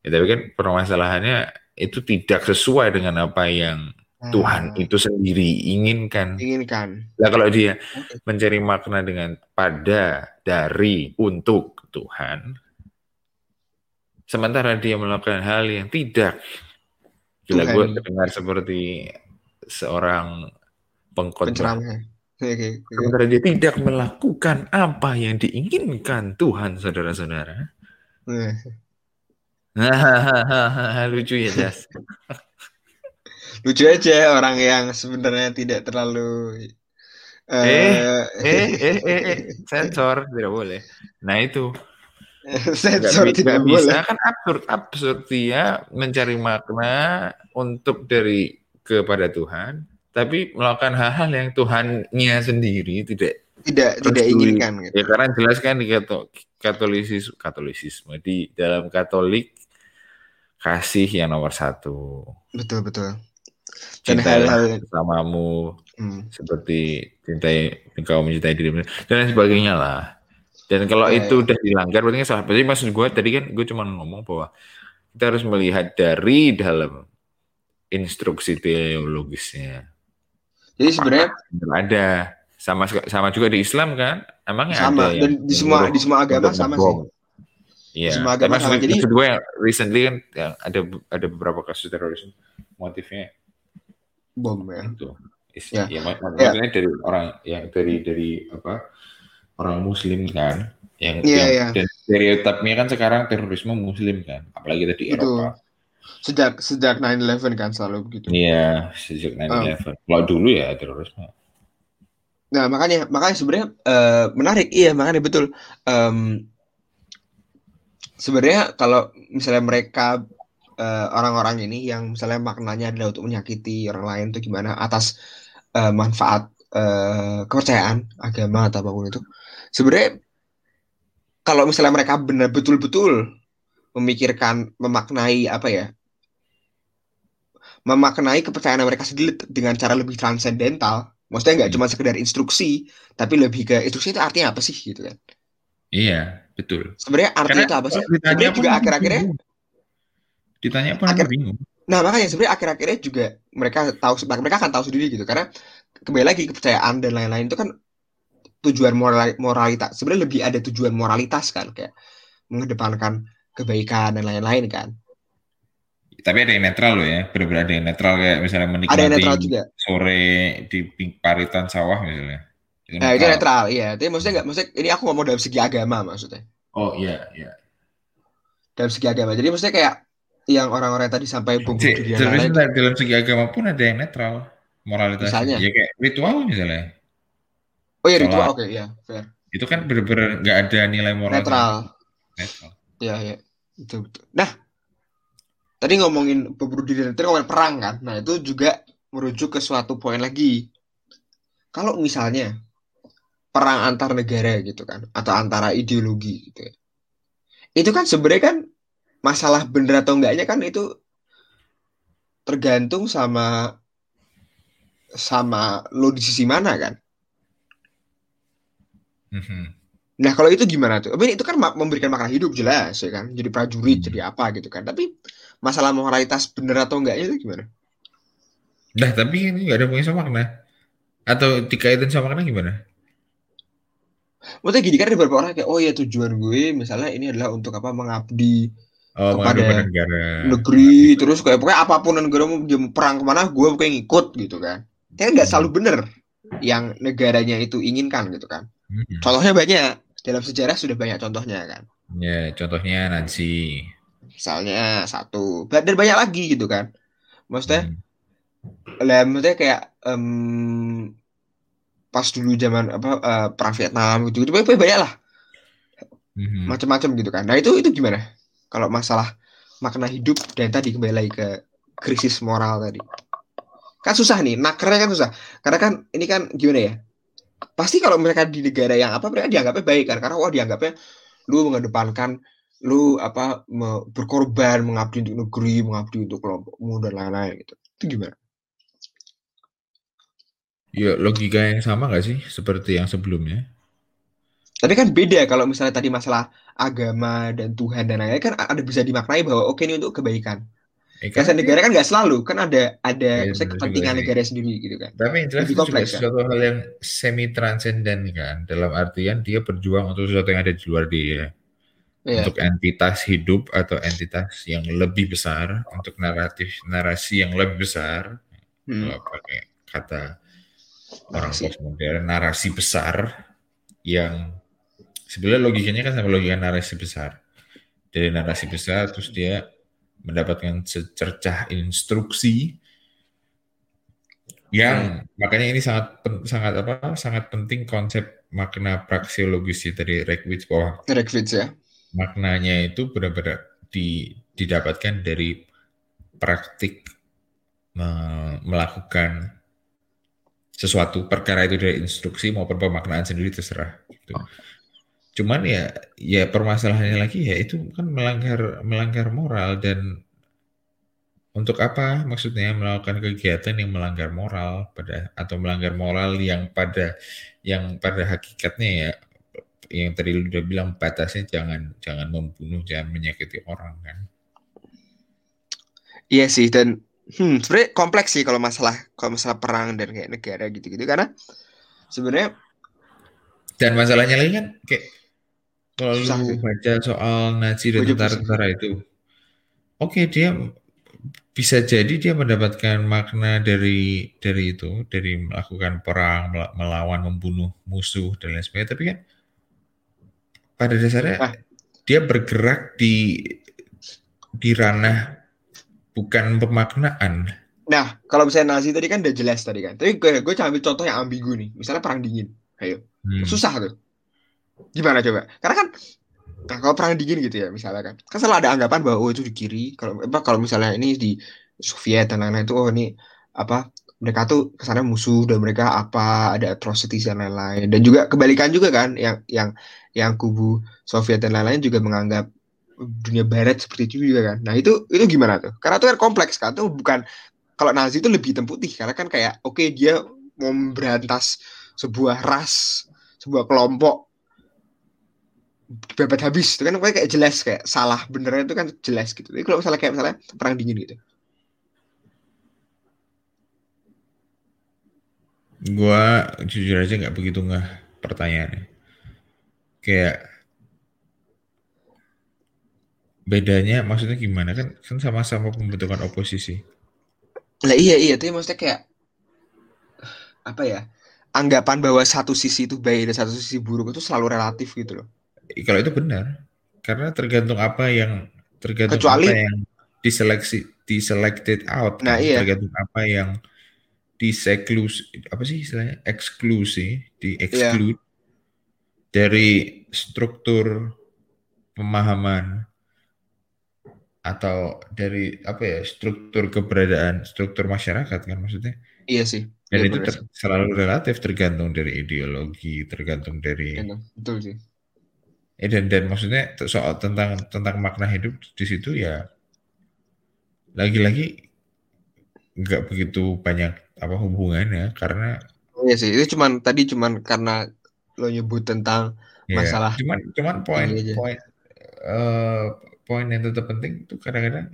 Ya, tapi kan permasalahannya itu tidak sesuai dengan apa yang Tuhan Ah, itu sendiri inginkan inginkan Nah kalau dia mencari makna dengan pada, dari, untuk Tuhan, sementara dia melakukan hal yang tidak, gila Tuhan. gue terdengar seperti seorang pengkhotbah. oke. Sementara dia tidak melakukan apa yang diinginkan Tuhan, saudara-saudara. Eh, Lucu ya, Jas. lucu aja orang yang sebenarnya tidak terlalu Eh, eh, eh, eh, eh, sensor tidak boleh. Nah itu sensor bi- tidak nggak boleh. bisa kan absurd absurd dia mencari makna untuk dari kepada Tuhan, tapi melakukan hal-hal yang Tuhannya sendiri tidak Tidak tidak inginkan gitu. ya karena jelas kan di kato- katolisis katolisisme di dalam Katolik kasih yang nomor satu Betul betul. Dan cintai hal-hal sesamamu hmm, seperti cintai engkau mencintai dirimu dan lain sebagainya lah. Dan kalau Ya, itu udah dilanggar berarti salah. Berarti maksud gue tadi kan gue cuma ngomong bahwa kita harus melihat dari dalam instruksi teologisnya. jadi sebenarnya ada sama sama juga di Islam kan? Emangnya sama ada dan di semua di semua agama sama sih. Iya. Tapi agama maksud, sama. Jadi- maksud gue yang recently kan yang ada ada beberapa kasus terorisme motifnya Bom ya. itu. Is- Ya. ya, mak- Ya. maksudnya dari orang yang dari dari apa orang Muslim kan, yang, Iya, yang dan stereotipnya kan sekarang terorisme Muslim kan, apalagi tadi. Eropa. Sejak sejak 9/11 kan selalu begitu. Iya, sejak 9/11. Kalau dulu ya terorisme. Nah, makanya makanya sebenarnya eh, menarik. Iya, makanya betul. Em, sebenarnya kalau misalnya mereka eh, orang-orang ini yang misalnya maknanya adalah untuk menyakiti orang lain itu gimana atas eh, manfaat eh, kepercayaan agama atau apa pun itu. Sebenarnya kalau misalnya mereka benar betul-betul memikirkan memaknai apa ya? memaknai kepercayaan mereka sendiri dengan cara lebih transendental. Maksudnya nggak Hmm. cuma sekedar instruksi, tapi lebih ke instruksi itu artinya apa sih gitu kan? Iya, betul. Sebenarnya artinya itu apa sih? Sebenarnya juga akhir-akhirnya, ditanya pun Akhir- bingung. nah makanya sebenarnya akhir-akhirnya juga mereka tahu, mereka akan tahu sendiri gitu karena kembali lagi kepercayaan dan lain-lain itu kan tujuan moral moralitas. Sebenarnya lebih ada tujuan moralitas kan kayak mengedepankan kebaikan dan lain-lain kan. Tapi ada yang netral loh ya, benar-benar ada yang netral kayak misalnya menikmati Ada yang netral juga. sore di paritan sawah misalnya. Itu Nah, itu netral, iya. Tapi maksudnya nggak, maksudnya ini aku ngomong dalam segi agama maksudnya. Oh iya, iya. Dalam segi agama. Jadi maksudnya kayak yang orang-orang tadi sampai dan lain-lain. sebentar, dalam segi agama pun ada yang netral moralitasnya. Misalnya? Ya kayak ritual misalnya. Oh iya ritual, oke iya, fair. Itu kan bener-bener nggak ada nilai moral. Netral. Netral. Iya, iya. Betul, betul. Nah, tadi ngomongin bom bunuh diri, tadi ngomongin perang kan. Nah, itu juga merujuk ke suatu poin lagi. Kalau misalnya perang antar negara gitu kan, atau antara ideologi gitu ya. Itu kan sebenarnya kan masalah bener atau enggaknya kan itu tergantung sama sama lo di sisi mana kan. Mhm. Nah, kalau itu gimana tuh? I mean, itu kan memberikan makna hidup jelas ya kan. Jadi prajurit, Hmm. jadi apa gitu kan. Tapi masalah moralitas bener atau enggaknya itu gimana? Nah, tapi ini nggak ada hubungannya sama makna. Atau dikaitin sama makna gimana? Maksudnya gini kan ada beberapa orang kayak, oh ya tujuan gue misalnya ini adalah untuk apa mengabdi Oh, Kepada negara. negeri, terus kayak pokoknya apa pun negara mau dia perang ke mana, gue pokoknya ngikut gitu kan. Tapi nggak selalu bener yang negaranya itu inginkan gitu kan. Mhm. Contohnya banyak. Dalam sejarah sudah banyak contohnya kan. Ya, contohnya Nancy. Misalnya satu, dan banyak lagi gitu kan. Maksudnya Hmm. lah maksudnya kayak em, pas dulu zaman apa eh, perang Vietnam gitu gitu banyak banyak lah. Mhm. macam-macam gitu kan. Nah itu itu gimana? Kalau masalah makna hidup dan tadi kembali lagi ke krisis moral tadi. Kan susah nih nakernya kan susah. Karena kan ini kan gimana ya? Pasti kalau mereka di negara yang apa mereka dianggapnya baik kan. Karena wah dianggapnya lu mengedepankan lu apa me- berkorban mengabdi untuk negeri mengabdi untuk kelompokmu dan lain-lain gitu. Itu gimana Ya, logika yang sama nggak sih seperti yang sebelumnya? Tapi kan beda kalau misalnya tadi masalah agama dan Tuhan dan lain-lain kan ada bisa dimaknai bahwa oke ini untuk kebaikan. Eh, Kesan negara kan nggak selalu kan ada ada benar kepentingan negara sendiri gitu kan. Tapi yang jelas itu juga kompleks, kan? sesuatu hal yang semi transenden kan, dalam artian dia berjuang untuk sesuatu yang ada di luar dia, Iya. untuk entitas hidup atau entitas yang lebih besar, untuk naratif narasi yang lebih besar, Hmm. kalau pakai kata orang Narasi. postmodern, narasi besar yang sebenarnya logikanya kan sama logika narasi besar. Dari narasi besar terus dia mendapatkan secercah instruksi Yang makanya ini sangat sangat apa? Sangat penting konsep makna praksiologis dari Reckwitz bahwa Reckwitz ya. maknanya itu benar-benar di, didapatkan dari praktik me- melakukan sesuatu perkara itu dari instruksi maupun pemaknaan sendiri terserah. Gitu. Cuman ya ya permasalahannya lagi ya itu kan melanggar melanggar moral dan untuk apa maksudnya melakukan kegiatan yang melanggar moral pada atau melanggar moral yang pada yang pada hakikatnya ya yang tadi lu udah bilang batasnya jangan jangan membunuh jangan menyakiti orang kan Iya sih dan hmm, sebenarnya kompleks sih kalau masalah kalau masalah perang dan kayak negara gitu-gitu karena sebenarnya dan masalahnya lagi kan kayak kalau Susah lu sih. baca soal Nazi dan tentara-tentara itu oke dia bisa jadi dia mendapatkan makna dari dari itu dari melakukan perang mel- melawan membunuh musuh dan lain sebagainya tapi kan pada dasarnya Ah. dia bergerak di di ranah bukan pemaknaan Nah, kalau misalnya Nazi tadi kan udah jelas tadi kan. Tapi gue gue ambil contoh yang ambigu nih. Misalnya perang dingin. Ayo. Hmm. Susah tuh. Gimana coba? Karena kan nah, kalau perang dingin gitu ya misalnya kan. Kan selalu ada anggapan bahwa oh itu di kiri. Kalau apa kalau misalnya ini di Soviet dan lain-lain itu oh ini apa mereka tuh kesannya musuh dan mereka apa ada atrocities dan lain-lain dan juga kebalikan juga kan yang yang yang kubu Soviet dan lain-lain juga menganggap dunia barat seperti itu juga kan. Nah itu itu gimana tuh? Karena itu kan kompleks kan? Itu bukan kalau Nazi itu lebih hitam putih. Karena kan kayak oke dia mau memberantas sebuah ras sebuah kelompok babat habis. Itu kan kayak jelas kayak salah benernya itu kan jelas gitu. Tapi kalau misalnya kayak misalnya perang dingin gitu. Gua jujur aja nggak begitu ngeh pertanyaannya. Kayak bedanya maksudnya gimana? Kan kan sama-sama pembentukan oposisi. lah iya iya. Tapi maksudnya kayak apa ya anggapan bahwa satu sisi itu baik dan satu sisi buruk itu selalu relatif gitu loh. Kalau itu benar. Karena tergantung apa yang tergantung Kecuali- apa yang diseleksi diselected out. Nah, kan. iya. tergantung apa yang diseklus apa sih istilahnya? Eksklusi di exclude dari struktur pemahaman atau dari apa ya struktur keberadaan struktur masyarakat kan maksudnya? Iya sih dan Iya, itu ter- selalu relatif tergantung dari ideologi tergantung dari betul sih. Eh, dan dan maksudnya soal tentang tentang makna hidup di situ ya lagi-lagi nggak begitu banyak apa hubungannya karena iya sih itu cuman tadi cuman karena lo nyebut tentang ya Masalah cuman cuman poin poin eh, poin yang tetap penting itu kadang-kadang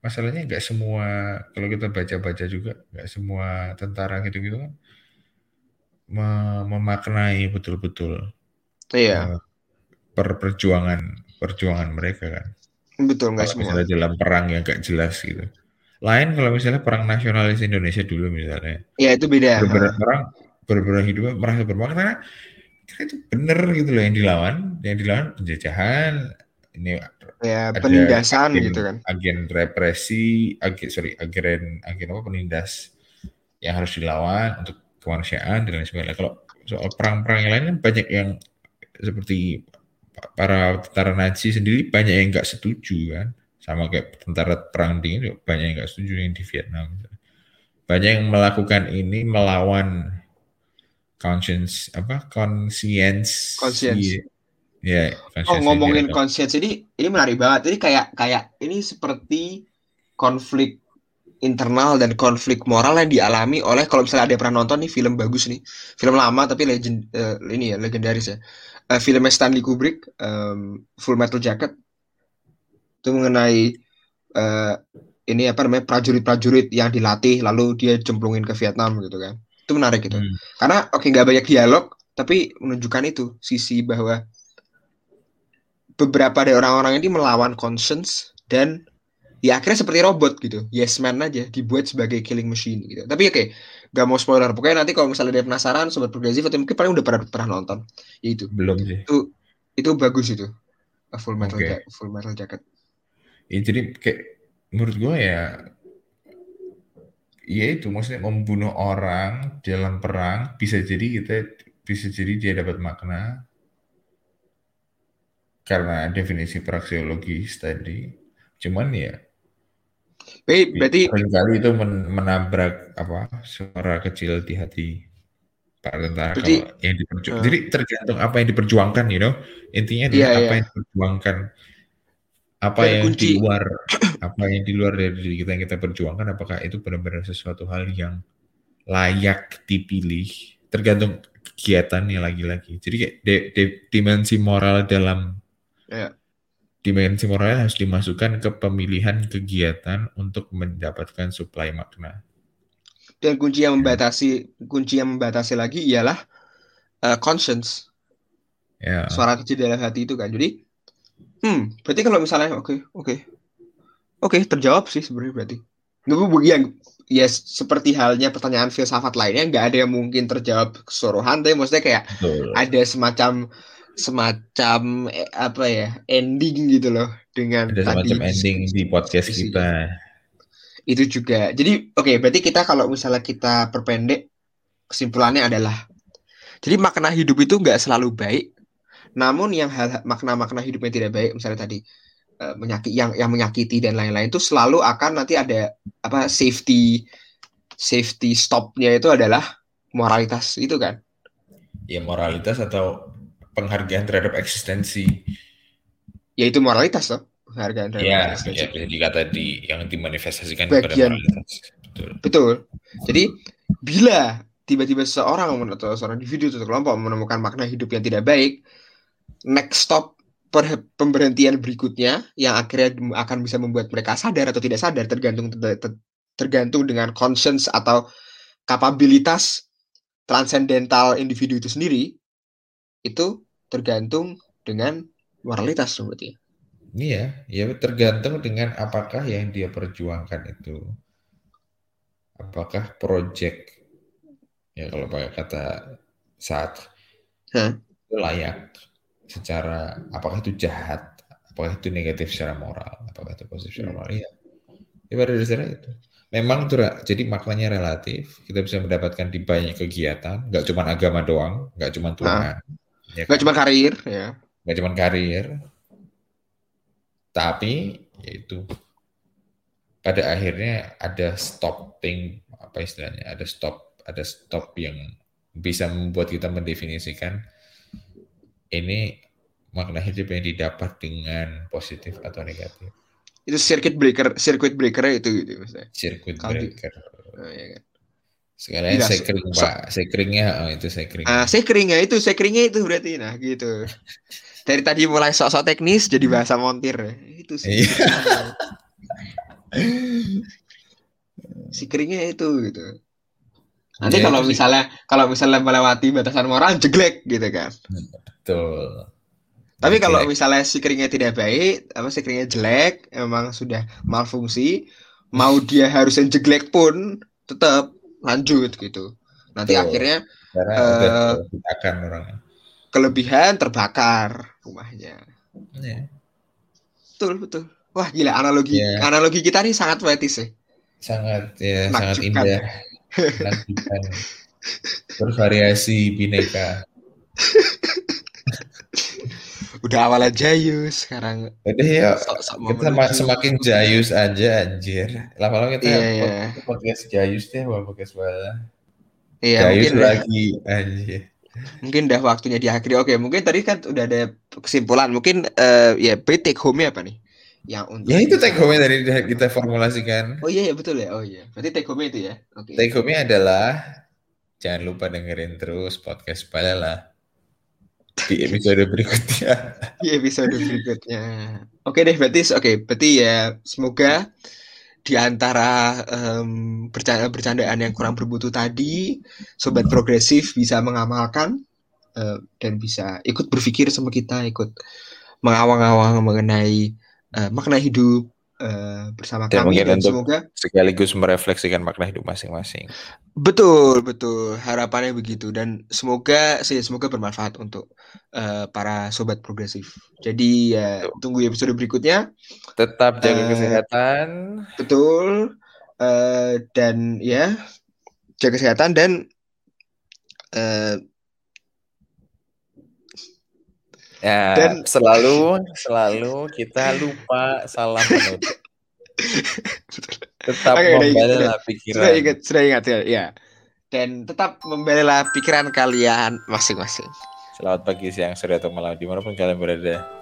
masalahnya nggak semua kalau kita baca-baca juga nggak semua tentara gitu-gitu kan me- memaknai betul-betul iya. eh, per perjuangan perjuangan mereka kan. Betul nggak semua. misalnya dalam perang yang gak jelas gitu. Lain kalau misalnya perang nasionalis Indonesia dulu misalnya, ya itu beda. Beberapa orang beberapa hidupnya merasa bermakna karena, karena itu bener gitu loh yang dilawan, yang dilawan penjajahan, ini ya ada penindasan agen, gitu kan. agen represi, agen sorry agen agen apa penindas yang harus dilawan untuk kemanusiaan dan lain sebagainya. Kalau soal perang-perang yang lain kan banyak yang seperti para tentara Nazi sendiri banyak yang nggak setuju kan. Sama kayak tentara perang dingin juga banyak yang nggak setuju yang di Vietnam. Banyak yang melakukan ini melawan conscience apa conscience. Conscience. Ya oh ngomongin dia. conscience ini ini menarik banget. Ini kayak kayak ini seperti konflik internal dan konflik moral yang dialami oleh kalau misalnya ada yang pernah nonton nih film bagus nih. Film lama tapi legend eh, ini ya legendaris ya. Eh, filmnya Stanley Kubrick em, Full Metal Jacket. Itu mengenai eh, ini apa namanya prajurit-prajurit yang dilatih lalu dia cemplungin ke Vietnam gitu kan. Itu menarik gitu. Hmm. karena oke nggak banyak dialog tapi menunjukkan itu sisi bahwa beberapa dari orang-orang ini melawan conscience dan ya akhirnya seperti robot gitu. Yes man aja dibuat sebagai killing machine gitu. Tapi oke gak mau spoiler. Pokoknya nanti kalau misalnya dia penasaran sobat progresif atau mungkin paling udah pernah pernah nonton. Ya itu. Belum sih. Itu itu bagus itu. A full metal jacket full metal jacket. Ya, jadi kayak menurut gue ya ya itu maksudnya membunuh orang dalam perang bisa jadi kita bisa jadi dia dapat makna karena definisi praksiologis tadi. Cuman ya Baik, berarti sering kali itu men- menabrak apa suara kecil di hati para tentara Berarti- kalau yang diperju- uh. Jadi tergantung apa yang diperjuangkan, you know. Intinya adalah Iya, apa iya. yang diperjuangkan, apa Dan yang kunci- di luar, apa yang di luar dari diri kita yang kita perjuangkan, apakah itu benar-benar sesuatu hal yang layak dipilih, tergantung kegiatannya lagi-lagi. Jadi kayak de- de- dimensi moral dalam ya, dimensi moral harus dimasukkan ke pemilihan kegiatan untuk mendapatkan suplai makna. dan kunci yang membatasi kunci yang membatasi lagi ialah uh, conscience, Ya, suara kecil dalam hati itu kan. Jadi, hmm, berarti kalau misalnya oke, oke. Oke, terjawab sih sebenarnya berarti. Nggak yang ya seperti halnya pertanyaan filsafat lainnya nggak ada yang mungkin terjawab keseluruhan tapi maksudnya kayak betul. ada semacam semacam eh, apa ya ending gitu loh dengan Ada tadi semacam ending di podcast diskusi. kita. itu juga jadi oke berarti kita kalau misalnya kita perpendek kesimpulannya adalah jadi makna hidup itu nggak selalu baik namun yang hal makna-makna hidupnya tidak baik misalnya tadi eh, menyakiti yang yang menyakiti dan lain-lain itu selalu akan nanti ada apa safety safety stopnya itu adalah moralitas itu kan Ya moralitas atau penghargaan terhadap eksistensi. yaitu moralitas loh penghargaan terhadap Ya, eksistensi. ya bisa dikata di yang dimanifestasikan Bagian. kepada moralitas. Betul. Betul. Jadi bila tiba-tiba seorang atau seorang individu atau kelompok menemukan makna hidup yang tidak baik, next stop per- pemberhentian berikutnya yang akhirnya akan bisa membuat mereka sadar atau tidak sadar tergantung ter- tergantung dengan conscience atau kapabilitas transcendental individu itu sendiri itu tergantung dengan moralitas berarti. Iya, ya tergantung dengan apakah yang dia perjuangkan itu. Apakah project ya kalau pakai kata saat Hah? itu layak secara apakah itu jahat, apakah itu negatif secara moral, apakah itu positif secara moral. Iya. Ya pada dasarnya itu. Memang itu jadi maknanya relatif. Kita bisa mendapatkan di banyak kegiatan, nggak cuma agama doang, nggak cuma Tuhan. Ya Gak kan? cuma karir ya. nggak cuma karir, tapi yaitu pada akhirnya ada stopping apa istilahnya, ada stop, ada stop yang bisa membuat kita mendefinisikan ini makna hidup yang didapat dengan positif atau negatif. Itu circuit breaker, circuit breaker itu gitu maksudnya. Circuit di- breaker. Nah, ya kan. Sekalian Iya, sekring so- pak, sekringnya oh, itu sekring. Ah, sekringnya itu, sekringnya itu berarti nah gitu. Dari tadi mulai sok-sok teknis jadi bahasa montir. Itu sih. Iya. Sekringnya itu gitu. Nanti Ya, kalau sih. misalnya kalau misalnya melewati batasan moral jeglek gitu kan. Betul. Tapi kalau Jelek. misalnya sekringnya tidak baik, apa sekringnya jelek, emang sudah malfungsi, mau dia harus yang jeglek pun tetap lanjut gitu. Nanti Betul. akhirnya karena eh, udah akan orangnya. kelebihan terbakar rumahnya. Ya. Betul, betul. Wah, gila analogi Iya. analogi kita nih sangat poetis ya. sangat ya sangat Menakjubkan. indah menakjubkan bervariasi bineka Udah awalnya jayus, sekarang udah ya kita menuju. semakin jayus aja anjir lama-lama kita Iya, iya. pod- podcast jayus deh wah podcast bala Iya, jayus mungkin lagi anjir mungkin dah waktunya diakhiri. Oke, mungkin tadi kan udah ada kesimpulan. Mungkin eh, ya berarti take home-nya apa nih? Yang untuk ya itu take home udah kita formulasikan Oh iya, iya, betul ya. Oh iya. Berarti take home itu ya. Oke. take home adalah jangan lupa dengerin terus podcast bala di episode berikutnya di episode berikutnya. Oke deh, berarti oke, berarti ya semoga di antara em, bercanda bercandaan yang kurang bermutu tadi, sobat progresif bisa mengamalkan eh, dan bisa ikut berpikir sama kita, ikut mengawang-awang mengenai eh, makna hidup eh, bersama Dan kami mungkin dan untuk- semoga sekaligus merefleksikan makna hidup masing-masing Betul, betul. Harapannya begitu dan semoga sih semoga bermanfaat untuk eh, para sobat progresif. Jadi ya tunggu episode berikutnya. tetap jaga Eh, kesehatan Betul. eh, dan ya jaga kesehatan dan Ya, Dan- selalu selalu kita lupa salam menutup. Tetap ingat, membela pikiran. sudah ingat sudah ingat ya, ya. Dan tetap membela pikiran kalian masing-masing. Selamat pagi, siang, sore, atau malam di mana pun kalian berada.